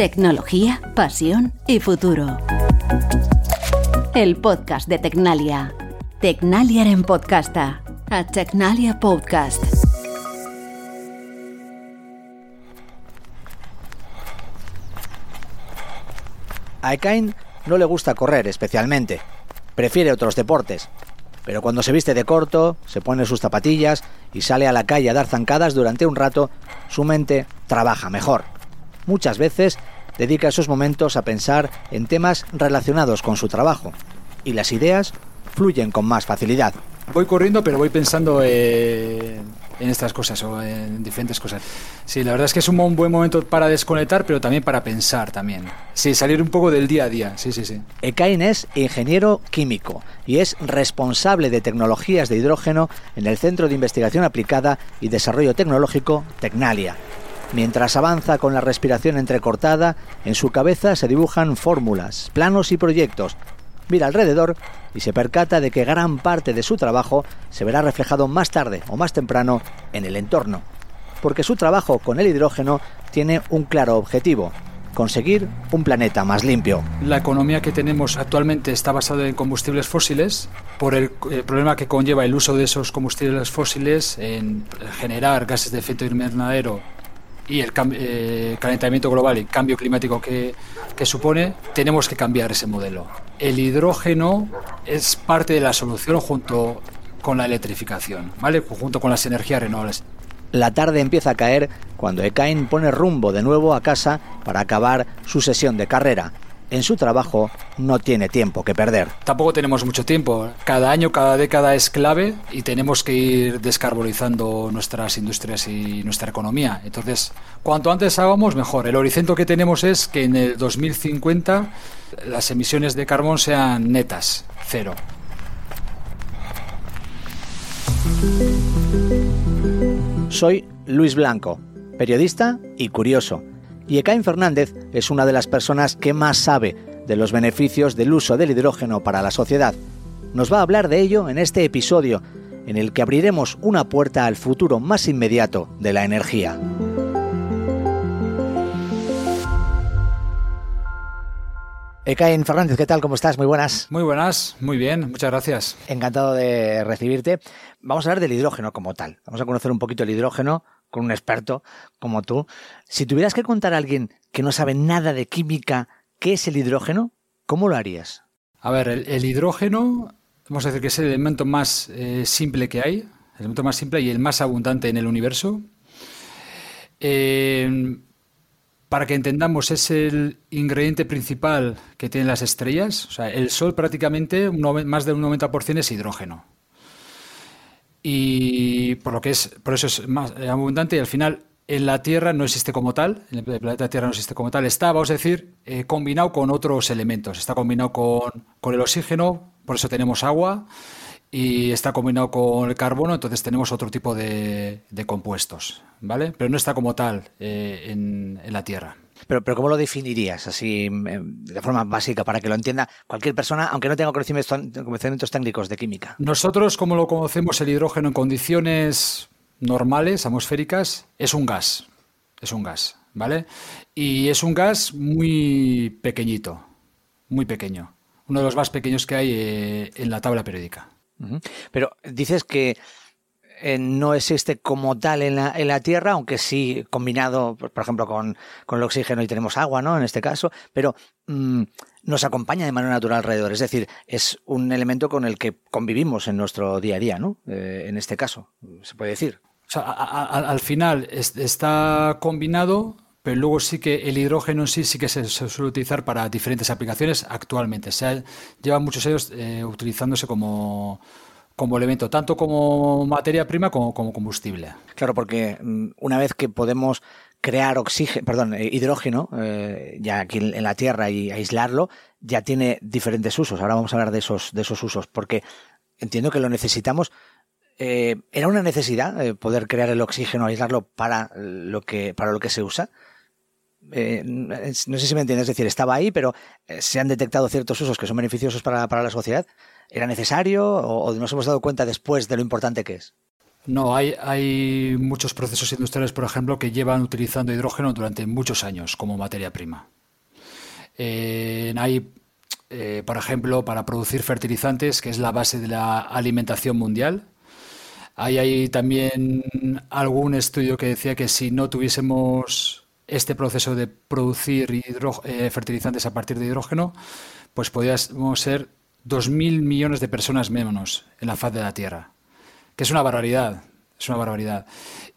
Tecnología, pasión y futuro. El podcast de Tecnalia. Tecnalia en podcasta. A Tecnalia Podcast. A Ekain no le gusta correr especialmente. Prefiere otros deportes. Pero cuando se viste de corto, se pone sus zapatillas y sale a la calle a dar zancadas durante un rato, su mente trabaja mejor. Muchas veces dedica esos momentos a pensar en temas relacionados con su trabajo y las ideas fluyen con más facilidad. Voy corriendo, pero voy pensando eh, en estas cosas o en diferentes cosas. Sí, la verdad es que es un buen momento para desconectar, pero también para pensar también. Sí, salir un poco del día a día. Sí, sí, sí. Ekain es ingeniero químico y es responsable de tecnologías de hidrógeno en el Centro de Investigación Aplicada y Desarrollo Tecnológico Tecnalia. Mientras avanza con la respiración entrecortada, en su cabeza se dibujan fórmulas, planos y proyectos mira alrededor y se percata de que gran parte de su trabajo se verá reflejado más tarde o más temprano en el entorno, porque su trabajo con el hidrógeno tiene un claro objetivo, conseguir un planeta más limpio. La economía que tenemos actualmente está basada en combustibles fósiles por el, problema que conlleva el uso de esos combustibles fósiles en generar gases de efecto invernadero y el eh, calentamiento global y cambio climático que, que supone, tenemos que cambiar ese modelo. El hidrógeno es parte de la solución junto con la electrificación, ¿vale? Junto con las energías renovables. La tarde empieza a caer cuando Ekain pone rumbo de nuevo a casa para acabar su sesión de carrera en su trabajo no tiene tiempo que perder. Tampoco tenemos mucho tiempo. Cada año, cada década es clave y tenemos que ir descarbonizando nuestras industrias y nuestra economía. Entonces, cuanto antes hagamos, mejor. El horizonte que tenemos es que en el 2050 las emisiones de carbón sean netas, cero. Soy Luis Blanco, periodista y curioso y Ekain Fernández es una de las personas que más sabe de los beneficios del uso del hidrógeno para la sociedad. Nos va a hablar de ello en este episodio, en el que abriremos una puerta al futuro más inmediato de la energía. Ekain Fernández, ¿qué tal? ¿Cómo estás? Muy buenas. Muy buenas, muy bien, muchas gracias. Encantado de recibirte. Vamos a hablar del hidrógeno como tal. Vamos a conocer un poquito el hidrógeno, con un experto como tú. Si tuvieras que contar a alguien que no sabe nada de química qué es el hidrógeno, ¿cómo lo harías? A ver, el, hidrógeno, vamos a decir que es el elemento más eh, simple que hay, el elemento más simple y el más abundante en el universo. Eh, para que entendamos, es el ingrediente principal que tienen las estrellas. O sea, el Sol prácticamente más del 90% es hidrógeno y por lo que es por eso es más abundante y al final en la Tierra no existe como tal, en el planeta Tierra no existe como tal, está, vamos a decir, eh, combinado con otros elementos, está combinado con, con, el oxígeno, por eso tenemos agua, y está combinado con el carbono, entonces tenemos otro tipo de, de compuestos, ¿vale? Pero no está como tal eh, en, en la Tierra. Pero, pero ¿cómo lo definirías así em, de forma básica para que lo entienda cualquier persona, aunque no tenga conocimientos, técnicos de química? Nosotros, como lo conocemos, el hidrógeno en condiciones normales, atmosféricas, es un gas. Es un gas, ¿vale? Y es un gas muy pequeñito, muy pequeño. Uno de los más pequeños que hay eh, en la tabla periódica. Pero dices que eh, no existe como tal en la, en la Tierra, aunque sí combinado, por ejemplo, con, el oxígeno y tenemos agua, ¿no? En este caso, pero mm, nos acompaña de manera natural alrededor. Es decir, es un elemento con el que convivimos en nuestro día a día, ¿no? Eh, en este caso, se puede decir. O sea, al final está combinado, pero luego sí que el hidrógeno en sí sí que se, suele utilizar para diferentes aplicaciones actualmente. Se lleva muchos años eh, utilizándose como como elemento, tanto como materia prima como como combustible. Claro, porque mm, una vez que podemos crear oxígeno, perdón, eh, hidrógeno, eh, ya aquí en la Tierra y aislarlo, ya tiene diferentes usos. Ahora vamos a hablar de esos, de esos usos, porque entiendo que lo necesitamos. Eh, ¿Era una necesidad poder crear el oxígeno, aislarlo para lo que, para lo que se usa? No sé si me entiendes, es decir, estaba ahí, pero se han detectado ciertos usos que son beneficiosos para, para la sociedad. ¿Era necesario o, nos hemos dado cuenta después de lo importante que es? No, hay, hay muchos procesos industriales, por ejemplo, que llevan utilizando hidrógeno durante muchos años como materia prima. Eh, hay, eh, por ejemplo, para producir fertilizantes, que es la base de la alimentación mundial. Hay, hay también algún estudio que decía que si no tuviésemos este proceso de producir eh, fertilizantes a partir de hidrógeno, pues podríamos ser 2.000 millones de personas menos en la faz de la Tierra, que es una barbaridad, es una barbaridad.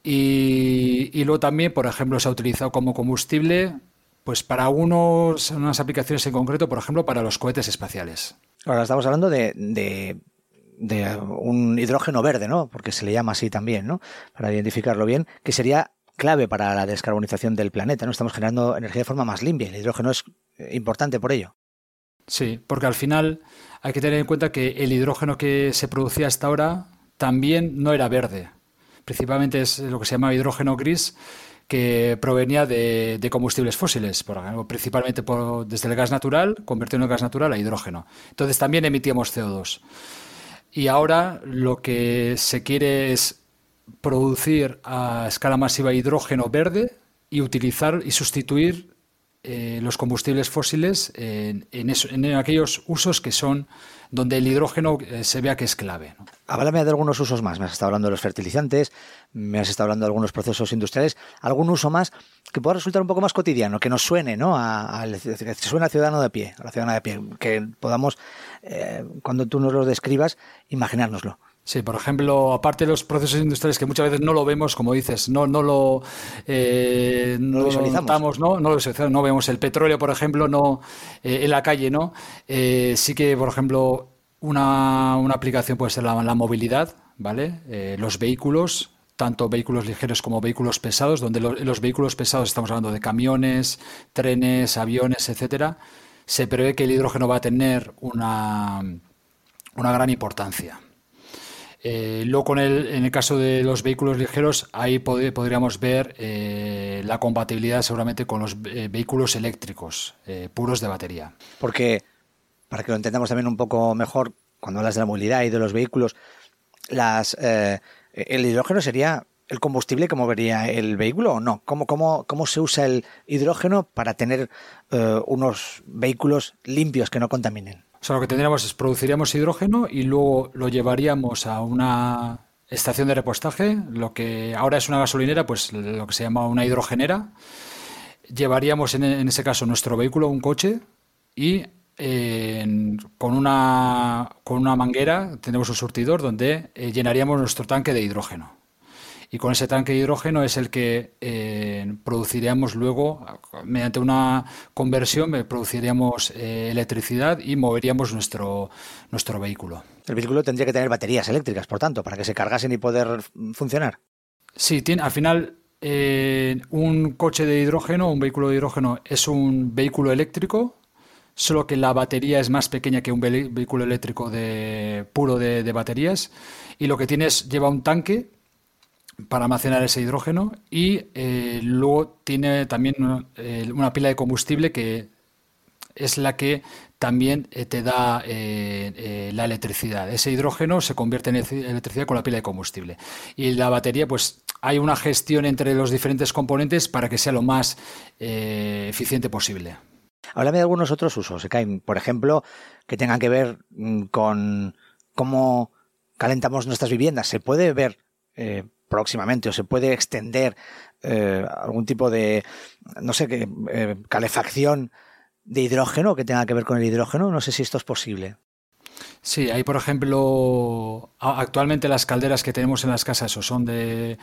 Y, luego también, por ejemplo, se ha utilizado como combustible pues para unos, unas aplicaciones en concreto, por ejemplo, para los cohetes espaciales. Ahora estamos hablando de, de, un hidrógeno verde, ¿no? Porque se le llama así también, ¿no? Para identificarlo bien, que sería clave para la descarbonización del planeta, ¿no? Estamos generando energía de forma más limpia. El hidrógeno es importante por ello. Sí, porque al final hay que tener en cuenta que el hidrógeno que se producía hasta ahora también no era verde. Principalmente es lo que se llama hidrógeno gris, que provenía de, combustibles fósiles, por principalmente desde el gas natural, convirtiendo el gas natural a hidrógeno. Entonces también emitíamos CO2. Y ahora lo que se quiere es producir a escala masiva hidrógeno verde y utilizar y sustituir eh, los combustibles fósiles en, en, eso, en, aquellos usos que son donde el hidrógeno eh, se vea que es clave. ¿no? De algunos usos más. Me has estado hablando de los fertilizantes, me has estado hablando de algunos procesos industriales. ¿Algún uso más que pueda resultar un poco más cotidiano, que nos suene, ¿no? A, a, suene al ciudadano de pie, a la ciudadana de pie, que podamos, eh, cuando tú nos lo describas, imaginárnoslo? Sí, por ejemplo, aparte de los procesos industriales que muchas veces no lo vemos, como dices, no, no lo, eh, no, lo visualizamos, ¿no? No, lo no vemos el petróleo, por ejemplo, no eh, en la calle, ¿no? Eh, sí que, por ejemplo, una, una, aplicación puede ser la, la movilidad, ¿vale? Eh, los vehículos, tanto vehículos ligeros como vehículos pesados, donde lo, los vehículos pesados estamos hablando de camiones, trenes, aviones, etcétera. Se prevé que el hidrógeno va a tener una, una gran importancia. Eh, luego, con el, en el caso de los vehículos ligeros, ahí pod podríamos ver eh, la compatibilidad seguramente con los eh, vehículos eléctricos eh, puros de batería. Porque, para que lo entendamos también un poco mejor, cuando hablas de la movilidad y de los vehículos, las, el hidrógeno sería el combustible que movería el vehículo o no? ¿Cómo, cómo, cómo se usa el hidrógeno para tener unos vehículos limpios que no contaminen? O sea, lo que tendríamos es produciríamos hidrógeno y luego lo llevaríamos a una estación de repostaje, lo que ahora es una gasolinera, pues lo que se llama una hidrogenera. Llevaríamos en, en ese caso nuestro vehículo, un coche, y con, una, con una manguera tenemos un surtidor donde eh, llenaríamos nuestro tanque de hidrógeno y con ese tanque de hidrógeno es el que eh, produciríamos luego, mediante una conversión, produciríamos eh, electricidad y moveríamos nuestro, nuestro vehículo. El vehículo tendría que tener baterías eléctricas, por tanto, para que se cargasen y poder funcionar. Sí, tiene, al final eh, un coche de hidrógeno, un vehículo de hidrógeno es un vehículo eléctrico, solo que la batería es más pequeña que un vehículo eléctrico de, puro de, de baterías y lo que tiene es, lleva un tanque para almacenar ese hidrógeno y eh, luego tiene también una, eh, una, pila de combustible que es la que también eh, te da la electricidad. Ese hidrógeno se convierte en electricidad con la pila de combustible. Y la batería, pues hay una gestión entre los diferentes componentes para que sea lo más eficiente posible. Háblame de algunos otros usos, Ekaim. Por ejemplo, que tengan que ver mm, con cómo calentamos nuestras viviendas. ¿Se puede ver próximamente o se puede extender eh, algún tipo de, no sé, qué eh, calefacción de hidrógeno que tenga que ver con el hidrógeno? No sé si esto es posible. Sí, hay por ejemplo, actualmente las calderas que tenemos en las casas o son de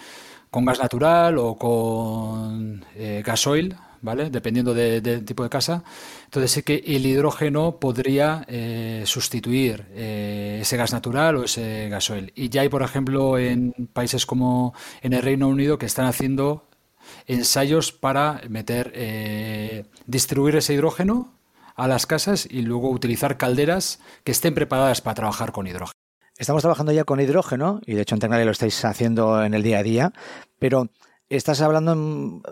con gas natural o con eh, gasoil, ¿vale? Dependiendo del de tipo de casa. Entonces sí que el hidrógeno podría eh, sustituir eh, ese gas natural o ese gasoil. Y ya hay, por ejemplo, en países como en el Reino Unido que están haciendo ensayos para meter, eh, distribuir ese hidrógeno a las casas y luego utilizar calderas que estén preparadas para trabajar con hidrógeno. Estamos trabajando ya con hidrógeno y de hecho en Tecnalia lo estáis haciendo en el día a día, pero estás hablando en,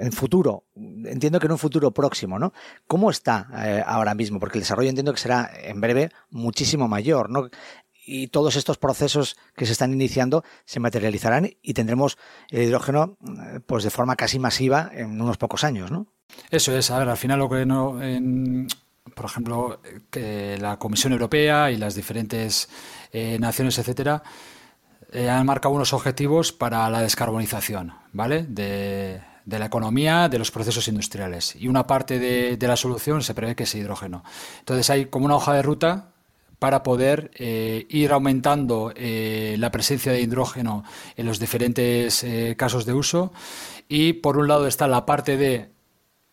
en, futuro, entiendo que en un futuro próximo, ¿no? ¿Cómo está eh, ahora mismo? Porque el desarrollo entiendo que será en breve muchísimo mayor, ¿no? y todos estos procesos que se están iniciando se materializarán y tendremos el hidrógeno pues de forma casi masiva en unos pocos años, ¿no? Eso es, a ver, al final lo que no, por ejemplo, que la Comisión Europea y las diferentes eh, naciones, etcétera, eh, han marcado unos objetivos para la descarbonización, ¿vale? De, la economía, de los procesos industriales. Y una parte de, la solución se prevé que es hidrógeno. Entonces hay como una hoja de ruta para poder eh, ir aumentando la presencia de hidrógeno en los diferentes casos de uso. Y por un lado está la parte de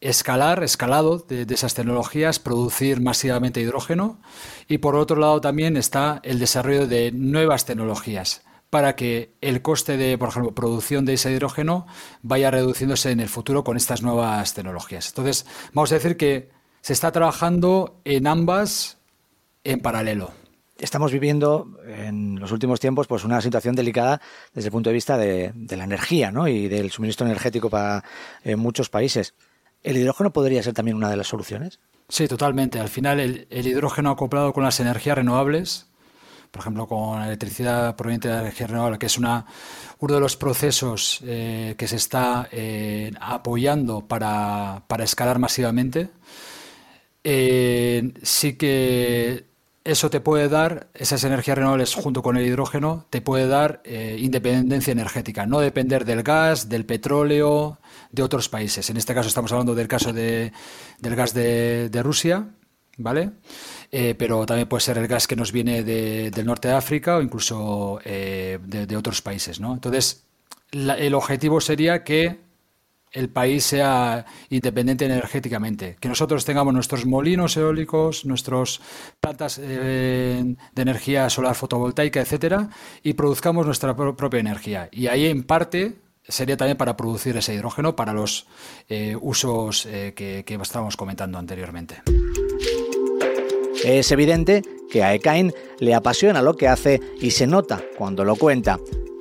escalar, escalado de, esas tecnologías, producir masivamente hidrógeno y por otro lado también está el desarrollo de nuevas tecnologías para que el coste de, por ejemplo, producción de ese hidrógeno vaya reduciéndose en el futuro con estas nuevas tecnologías. Entonces, vamos a decir que se está trabajando en ambas en paralelo. Estamos viviendo en los últimos tiempos pues una situación delicada desde el punto de vista de, la energía ¿no? y del suministro energético para eh, muchos países. ¿El hidrógeno podría ser también una de las soluciones? Sí, totalmente. Al final, el, hidrógeno acoplado con las energías renovables, por ejemplo, con electricidad proveniente de la energía renovable, que es uno de los procesos eh, que se está eh, apoyando para, escalar masivamente, eh, sí que eso te puede dar, esas energías renovables junto con el hidrógeno, te puede dar independencia energética, no depender del gas, del petróleo, de otros países. En este caso estamos hablando del caso de, del gas de, Rusia, ¿vale? Eh, pero también puede ser el gas que nos viene del norte de África o incluso eh, de, otros países, ¿no? Entonces, el objetivo sería que el país sea independiente energéticamente, que nosotros tengamos nuestros molinos eólicos, nuestras plantas eh, de energía solar fotovoltaica, etcétera, y produzcamos nuestra propia energía. Y ahí, en parte, sería también para producir ese hidrógeno para los eh, usos eh, que estábamos comentando anteriormente. Es evidente que a Ekain le apasiona lo que hace y se nota cuando lo cuenta.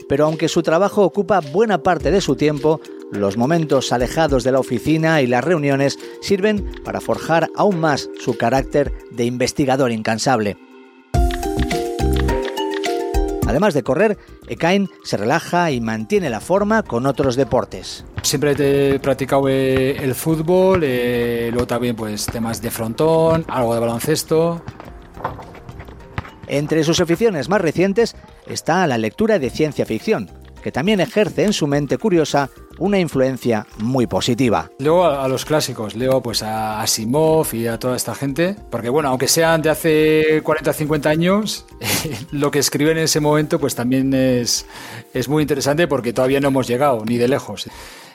Pero aunque su trabajo ocupa buena parte de su tiempo, los momentos alejados de la oficina y las reuniones sirven para forjar aún más su carácter de investigador incansable. Además de correr, Ekain se relaja y mantiene la forma con otros deportes. Siempre he practicado eh, el fútbol, eh, luego también pues temas de frontón, algo de baloncesto. Entre sus aficiones más recientes está la lectura de ciencia ficción, que también ejerce en su mente curiosa una influencia muy positiva. Leo a, los clásicos, leo pues a Asimov y a toda esta gente, porque bueno, aunque sean de hace 40 o 50 años, lo que escriben en ese momento pues también es, es muy interesante porque todavía no hemos llegado ni de lejos.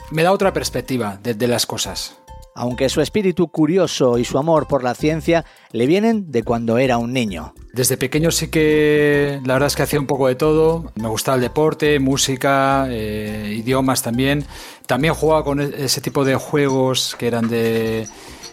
Me da otra perspectiva de las cosas aunque su espíritu curioso y su amor por la ciencia le vienen de cuando era un niño. Desde pequeño sí que la verdad es que hacía un poco de todo. Me gustaba el deporte, música, eh, idiomas también. También jugaba con e-, ese tipo de juegos que eran de,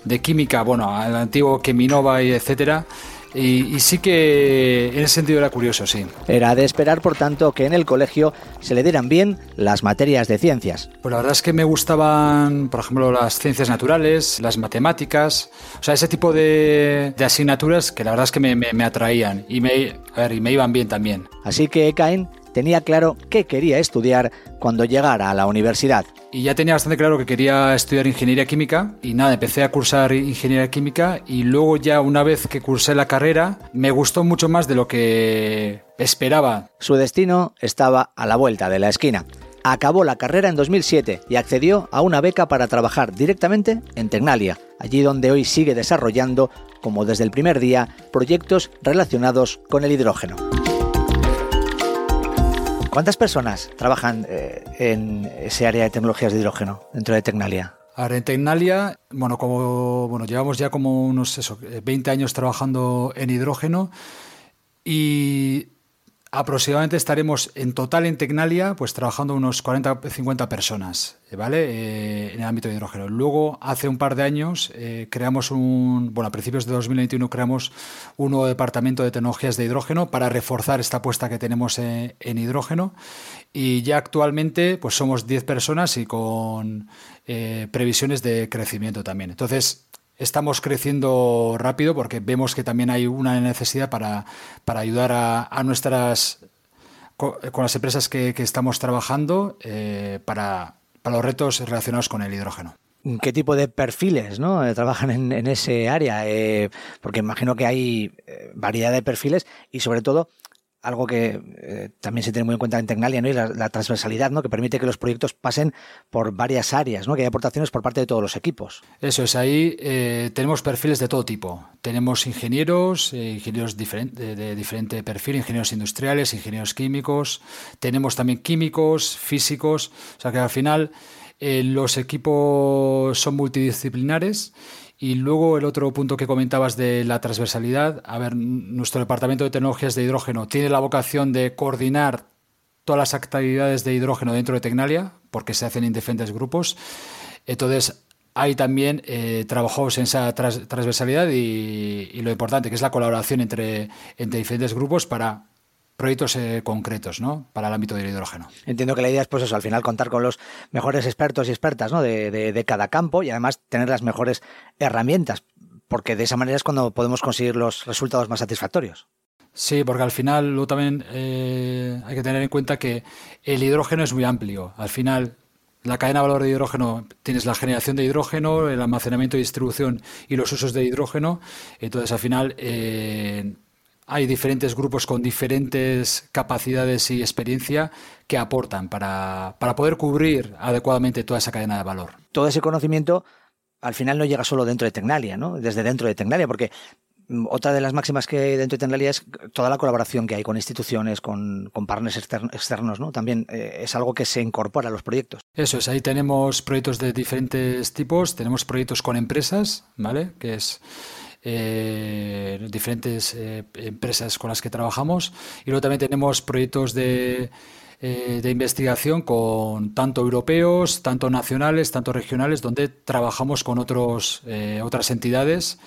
de química, bueno, el antiguo Keminova y etcétera. Y, sí que en ese sentido era curioso, sí. Era de esperar, por tanto, que en el colegio se le dieran bien las materias de ciencias. Pues la verdad es que me gustaban, por ejemplo, las ciencias naturales, las matemáticas, o sea, ese tipo de, asignaturas que la verdad es que me, atraían y me, y me iban bien también. Así que Cain tenía claro qué quería estudiar cuando llegara a la universidad. Y ya tenía bastante claro que quería estudiar ingeniería química y nada, empecé a cursar ingeniería química y luego ya una vez que cursé la carrera me gustó mucho más de lo que esperaba. Su destino estaba a la vuelta de la esquina. Acabó la carrera en 2007 y accedió a una beca para trabajar directamente en Tecnalia, allí donde hoy sigue desarrollando, como desde el primer día, proyectos relacionados con el hidrógeno. ¿Cuántas personas trabajan eh, en ese área de tecnologías de hidrógeno dentro de Tecnalia? Ahora, en Tecnalia, bueno, como bueno, llevamos ya como unos eso, 20 años trabajando en hidrógeno y aproximadamente estaremos en total en Tecnalia pues trabajando unos 40 50 personas vale eh, en el ámbito de hidrógeno. Luego hace un par de años eh, creamos un bueno a principios de 2021 creamos un nuevo departamento de tecnologías de hidrógeno para reforzar esta apuesta que tenemos en, en hidrógeno. Y ya actualmente pues somos 10 personas y con eh, previsiones de crecimiento también. Entonces estamos creciendo rápido porque vemos que también hay una necesidad para, para ayudar a, nuestras con, las empresas que, estamos trabajando eh, para, para los retos relacionados con el hidrógeno qué tipo de perfiles ¿no? Eh, trabajan en, ese área, eh, porque imagino que hay variedad de perfiles y sobre todo algo que eh, también se tiene muy en cuenta en Tecnalia, ¿no? Y la, transversalidad, ¿no? Que permite que los proyectos pasen por varias áreas, ¿no? Que hay aportaciones por parte de todos los equipos. Eso es, ahí eh, tenemos perfiles de todo tipo. Tenemos ingenieros, eh, ingenieros de, de, diferente perfil, ingenieros industriales, ingenieros químicos. Tenemos también químicos, físicos. O sea que al final los equipos son multidisciplinares y luego el otro punto que comentabas de la transversalidad, a ver, nuestro departamento de tecnologías de hidrógeno tiene la vocación de coordinar todas las actividades de hidrógeno dentro de Tecnalia, porque se hacen en diferentes grupos. Entonces, hay también eh, trabajos en esa transversalidad y, y, lo importante, que es la colaboración entre, entre diferentes grupos para proyectos eh, concretos ¿no? para el ámbito del hidrógeno. Entiendo que la idea es, pues eso, al final contar con los mejores expertos y expertas ¿no? de, de, cada campo y además tener las mejores herramientas, porque de esa manera es cuando podemos conseguir los resultados más satisfactorios. Sí, porque al final luego también eh, hay que tener en cuenta que el hidrógeno es muy amplio. Al final, la cadena de valor de hidrógeno, tienes la generación de hidrógeno, el almacenamiento y distribución y los usos de hidrógeno. Entonces, al final, eh, hay diferentes grupos con diferentes capacidades y experiencia que aportan para, poder cubrir adecuadamente toda esa cadena de valor. Todo ese conocimiento al final no llega solo dentro de Tecnalia, ¿no? Desde dentro de Tecnalia, porque mm, otra de las máximas que hay dentro de Tecnalia es toda la colaboración que hay con instituciones, con, con partners externos, ¿no? También eh, es algo que se incorpora a los proyectos. Eso es, ahí tenemos proyectos de diferentes tipos, tenemos proyectos con empresas, ¿vale? Que es eh, diferentes eh, empresas con las que trabajamos. Y luego también tenemos proyectos de, eh, de investigación con tanto europeos, tanto nacionales, tanto regionales, donde trabajamos con otros, eh, otras entidades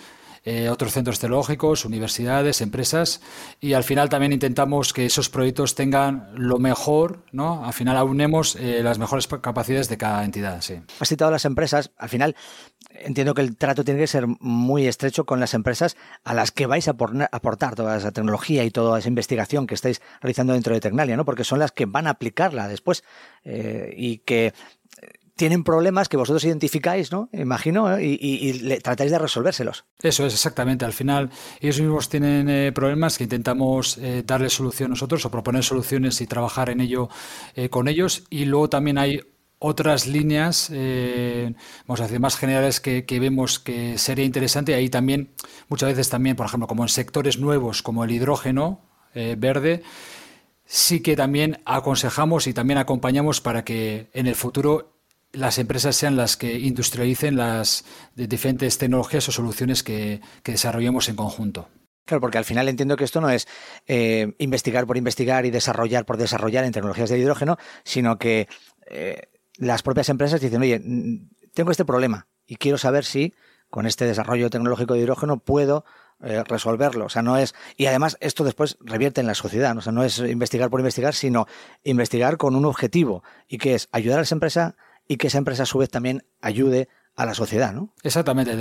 eh, otros centros tecnológicos, universidades, empresas, y al final también intentamos que esos proyectos tengan lo mejor, ¿no? Al final aunemos eh, las mejores capacidades de cada entidad, sí. Has citado las empresas, al final entiendo que el trato tiene que ser muy estrecho con las empresas a las que vais a aportar toda esa tecnología y toda esa investigación que estáis realizando dentro de Tecnalia, ¿no? Porque son las que van a aplicarla después eh, y que tienen problemas que vosotros identificáis, ¿no? Imagino, ¿eh? y, tratáis de resolvérselos. Eso es, exactamente. Al final, ellos mismos tienen eh, problemas que intentamos eh, darles solución nosotros o proponer soluciones y trabajar en ello con ellos. Y luego también hay otras líneas, vamos a decir, más generales que, vemos que sería interesante. Ahí también, muchas veces también, por ejemplo, como en sectores nuevos como el hidrógeno verde, sí que también aconsejamos y también acompañamos para que en el futuro las empresas sean las que industrialicen las diferentes tecnologías o soluciones que, desarrollemos en conjunto. Claro, porque al final entiendo que esto no es eh, investigar por investigar y desarrollar por desarrollar en tecnologías de hidrógeno, sino que eh, las propias empresas dicen, oye, tengo este problema y quiero saber si con este desarrollo tecnológico de hidrógeno puedo eh, resolverlo. O sea, no es. Y además, esto después revierte en la sociedad. O sea, no es investigar por investigar, sino investigar con un objetivo. Y que es ayudar a esa empresa y que esa empresa a su vez también ayude a la sociedad, ¿no? Exactamente,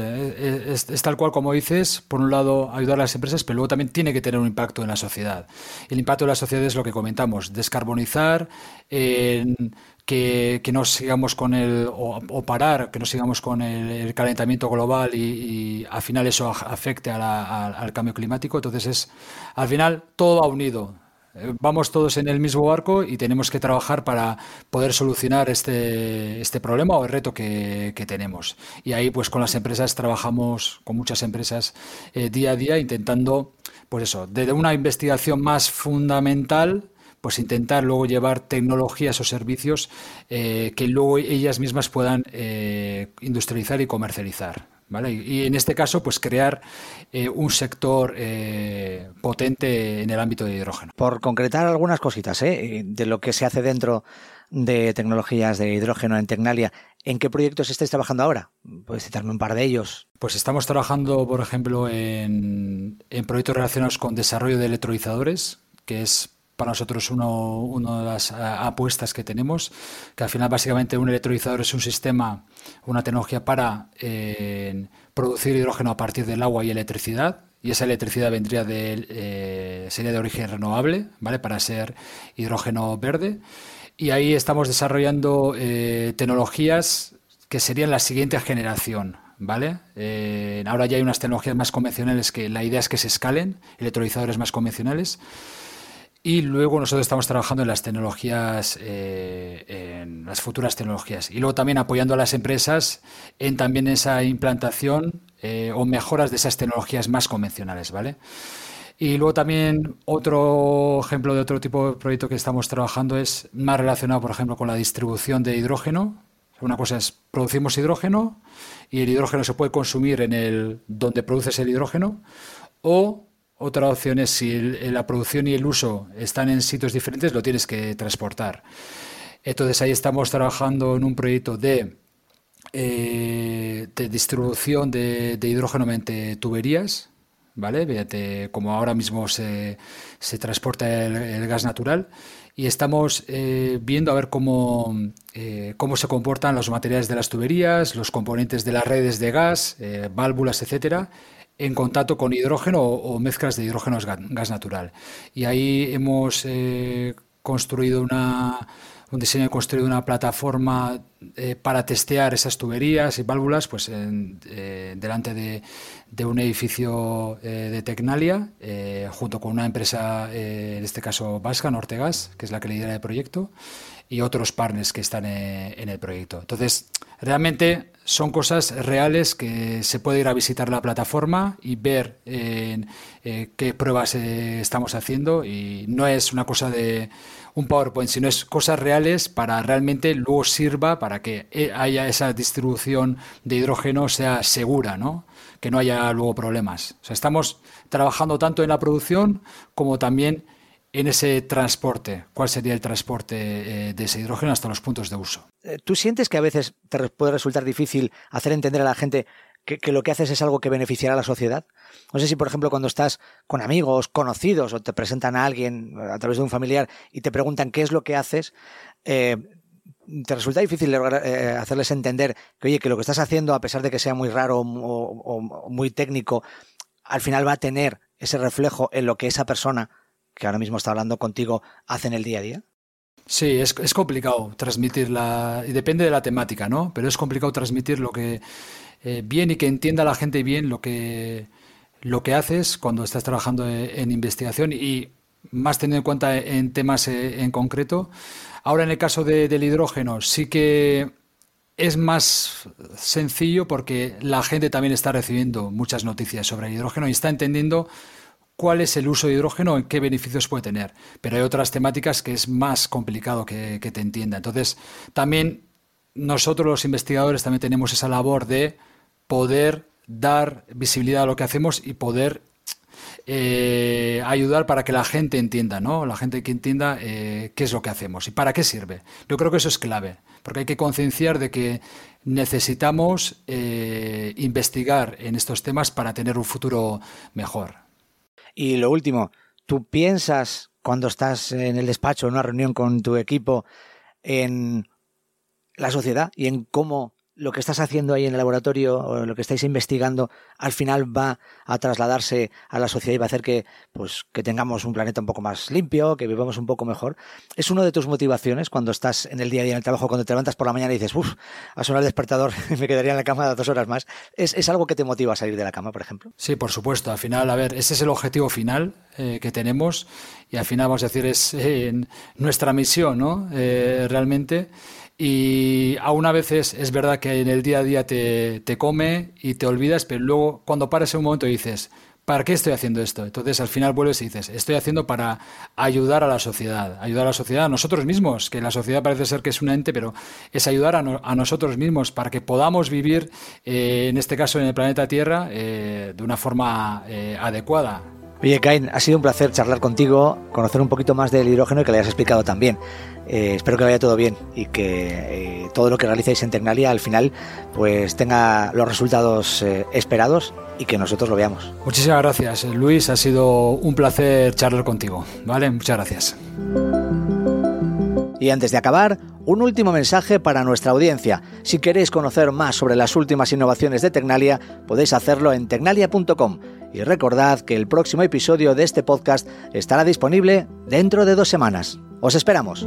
es, tal cual como dices, por un lado ayudar a las empresas, pero luego también tiene que tener un impacto en la sociedad. El impacto en la sociedad es lo que comentamos, descarbonizar, que, no sigamos con el, o, parar, que no sigamos con el, calentamiento global y, al final eso afecte al cambio climático. Entonces es, al final todo va unido eh, vamos todos en el mismo barco y tenemos que trabajar para poder solucionar este, este problema o el reto que, tenemos. Y ahí, pues con las empresas trabajamos, con muchas empresas eh, día a día, intentando, pues eso, desde una investigación más fundamental, pues intentar luego llevar tecnologías o servicios eh, que luego ellas mismas puedan industrializar y comercializar. Y, en este caso, pues crear eh, un sector eh, potente en el ámbito de hidrógeno. Por concretar algunas cositas ¿eh? de lo que se hace dentro de tecnologías de hidrógeno en Tecnalia, ¿en qué proyectos estáis trabajando ahora? ¿Puedes citarme un par de ellos? Pues estamos trabajando, por ejemplo, en, en proyectos relacionados con desarrollo de electrolizadores, que es para nosotros uno, una de las apuestas que tenemos, que al final básicamente un electrolizador es un sistema, una tecnología para producir hidrógeno a partir del agua y electricidad y esa electricidad vendría de, eh, sería de origen renovable, ¿vale? Para ser hidrógeno verde. Y ahí estamos desarrollando eh, tecnologías que serían la siguiente generación, ¿vale? Eh, ahora ya hay unas tecnologías más convencionales que la idea es que se escalen, electrolizadores más convencionales. Y luego nosotros estamos trabajando en las tecnologías, en las futuras tecnologías. Y luego también apoyando a las empresas en también esa implantación eh, o mejoras de esas tecnologías más convencionales, ¿vale? Y luego también otro ejemplo de otro tipo de proyecto que estamos trabajando es más relacionado, por ejemplo, con la distribución de hidrógeno. Una cosa es producimos hidrógeno y el hidrógeno se puede consumir en el donde produces el hidrógeno o otra opción es si la producción y el uso están en sitios diferentes, lo tienes que transportar. Entonces ahí estamos trabajando en un proyecto de eh, de distribución de, hidrógeno mediante tuberías, ¿vale? como ahora mismo se, transporta el, gas natural y estamos eh, viendo a ver cómo, eh, cómo se comportan los materiales de las tuberías, los componentes de las redes de gas, válvulas, etcétera, en contacto con hidrógeno o, mezclas de hidrógeno gas natural. Y ahí hemos construido una un diseño construido una plataforma eh, para testear esas tuberías y válvulas pues eh, delante de, un edificio eh, de Tecnalia junto con una empresa en este caso vasca Nortegas que es la que lidera el proyecto y otros partners que están en el proyecto entonces realmente son cosas reales que se puede ir a visitar la plataforma y ver qué pruebas estamos haciendo y no es una cosa de un PowerPoint, sino es cosas reales para realmente luego sirva para que eh, haya esa distribución de hidrógeno sea segura, ¿no? Que no haya luego problemas. O sea, estamos trabajando tanto en la producción como también en ese transporte. ¿Cuál sería el transporte eh, de ese hidrógeno hasta los puntos de uso? Eh, ¿Tú sientes que a veces te puede resultar difícil hacer entender a la gente que, lo que haces es algo que beneficiará a la sociedad. No sé si, por ejemplo, cuando estás con amigos, conocidos, o te presentan a alguien a través de un familiar y te preguntan qué es lo que haces, eh, ¿te resulta difícil eh, hacerles entender que, oye, que lo que estás haciendo, a pesar de que sea muy raro o, muy técnico, al final va a tener ese reflejo en lo que esa persona que ahora mismo está hablando contigo hace en el día a día? Sí, es, es complicado transmitirla, y depende de la temática, ¿no? Pero es complicado transmitir lo que eh, bien y que entienda la gente bien lo que, lo que haces cuando estás trabajando e, en, investigación y más teniendo en cuenta en temas eh, en concreto. Ahora en el caso del hidrógeno sí que es más sencillo porque la gente también está recibiendo muchas noticias sobre el hidrógeno y está entendiendo cuál es el uso de hidrógeno, en qué beneficios puede tener. Pero hay otras temáticas que es más complicado que, te entienda. Entonces, también nosotros los investigadores también tenemos esa labor de poder dar visibilidad a lo que hacemos y poder eh, ayudar para que la gente entienda, ¿no? La gente que entienda eh, qué es lo que hacemos y para qué sirve. Yo creo que eso es clave, porque hay que concienciar de que necesitamos eh, investigar en estos temas para tener un futuro mejor. Y lo último, ¿tú piensas cuando estás en el despacho, en una reunión con tu equipo, en la sociedad y en cómo lo que estás haciendo ahí en el laboratorio o lo que estáis investigando al final va a trasladarse a la sociedad y va a hacer que pues que tengamos un planeta un poco más limpio, que vivamos un poco mejor. Es una de tus motivaciones cuando estás en el día a día en el trabajo, cuando te levantas por la mañana y dices, uff, a sonar el despertador, me quedaría en la cama dos horas más. ¿Es, ¿Es, algo que te motiva a salir de la cama, por ejemplo? Sí, por supuesto. Al final, a ver, ese es el objetivo final eh, que tenemos y al final, vamos a decir, es eh, nuestra misión, ¿no? Eh, realmente. Y aún a veces es verdad que en el día a día te, te come y te olvidas, pero luego cuando paras en un momento dices, ¿para qué estoy haciendo esto? Entonces al final vuelves y dices, estoy haciendo para ayudar a la sociedad, ayudar a la sociedad, a nosotros mismos, que la sociedad parece ser que es un ente, pero es ayudar a, a nosotros mismos para que podamos vivir, eh, en este caso en el planeta Tierra, eh, de una forma eh, adecuada Oye, Kain, ha sido un placer charlar contigo, conocer un poquito más del hidrógeno y que le hayas explicado también. Eh, espero que vaya todo bien y que eh, todo lo que realicéis en Tecnalia al final pues tenga los resultados eh, esperados y que nosotros lo veamos. Muchísimas gracias, Luis. Ha sido un placer charlar contigo. ¿Vale? Muchas gracias. Y antes de acabar, un último mensaje para nuestra audiencia. Si queréis conocer más sobre las últimas innovaciones de Tecnalia, podéis hacerlo en tecnalia.com. Y recordad que el próximo episodio de este podcast estará disponible dentro de dos semanas. Os esperamos.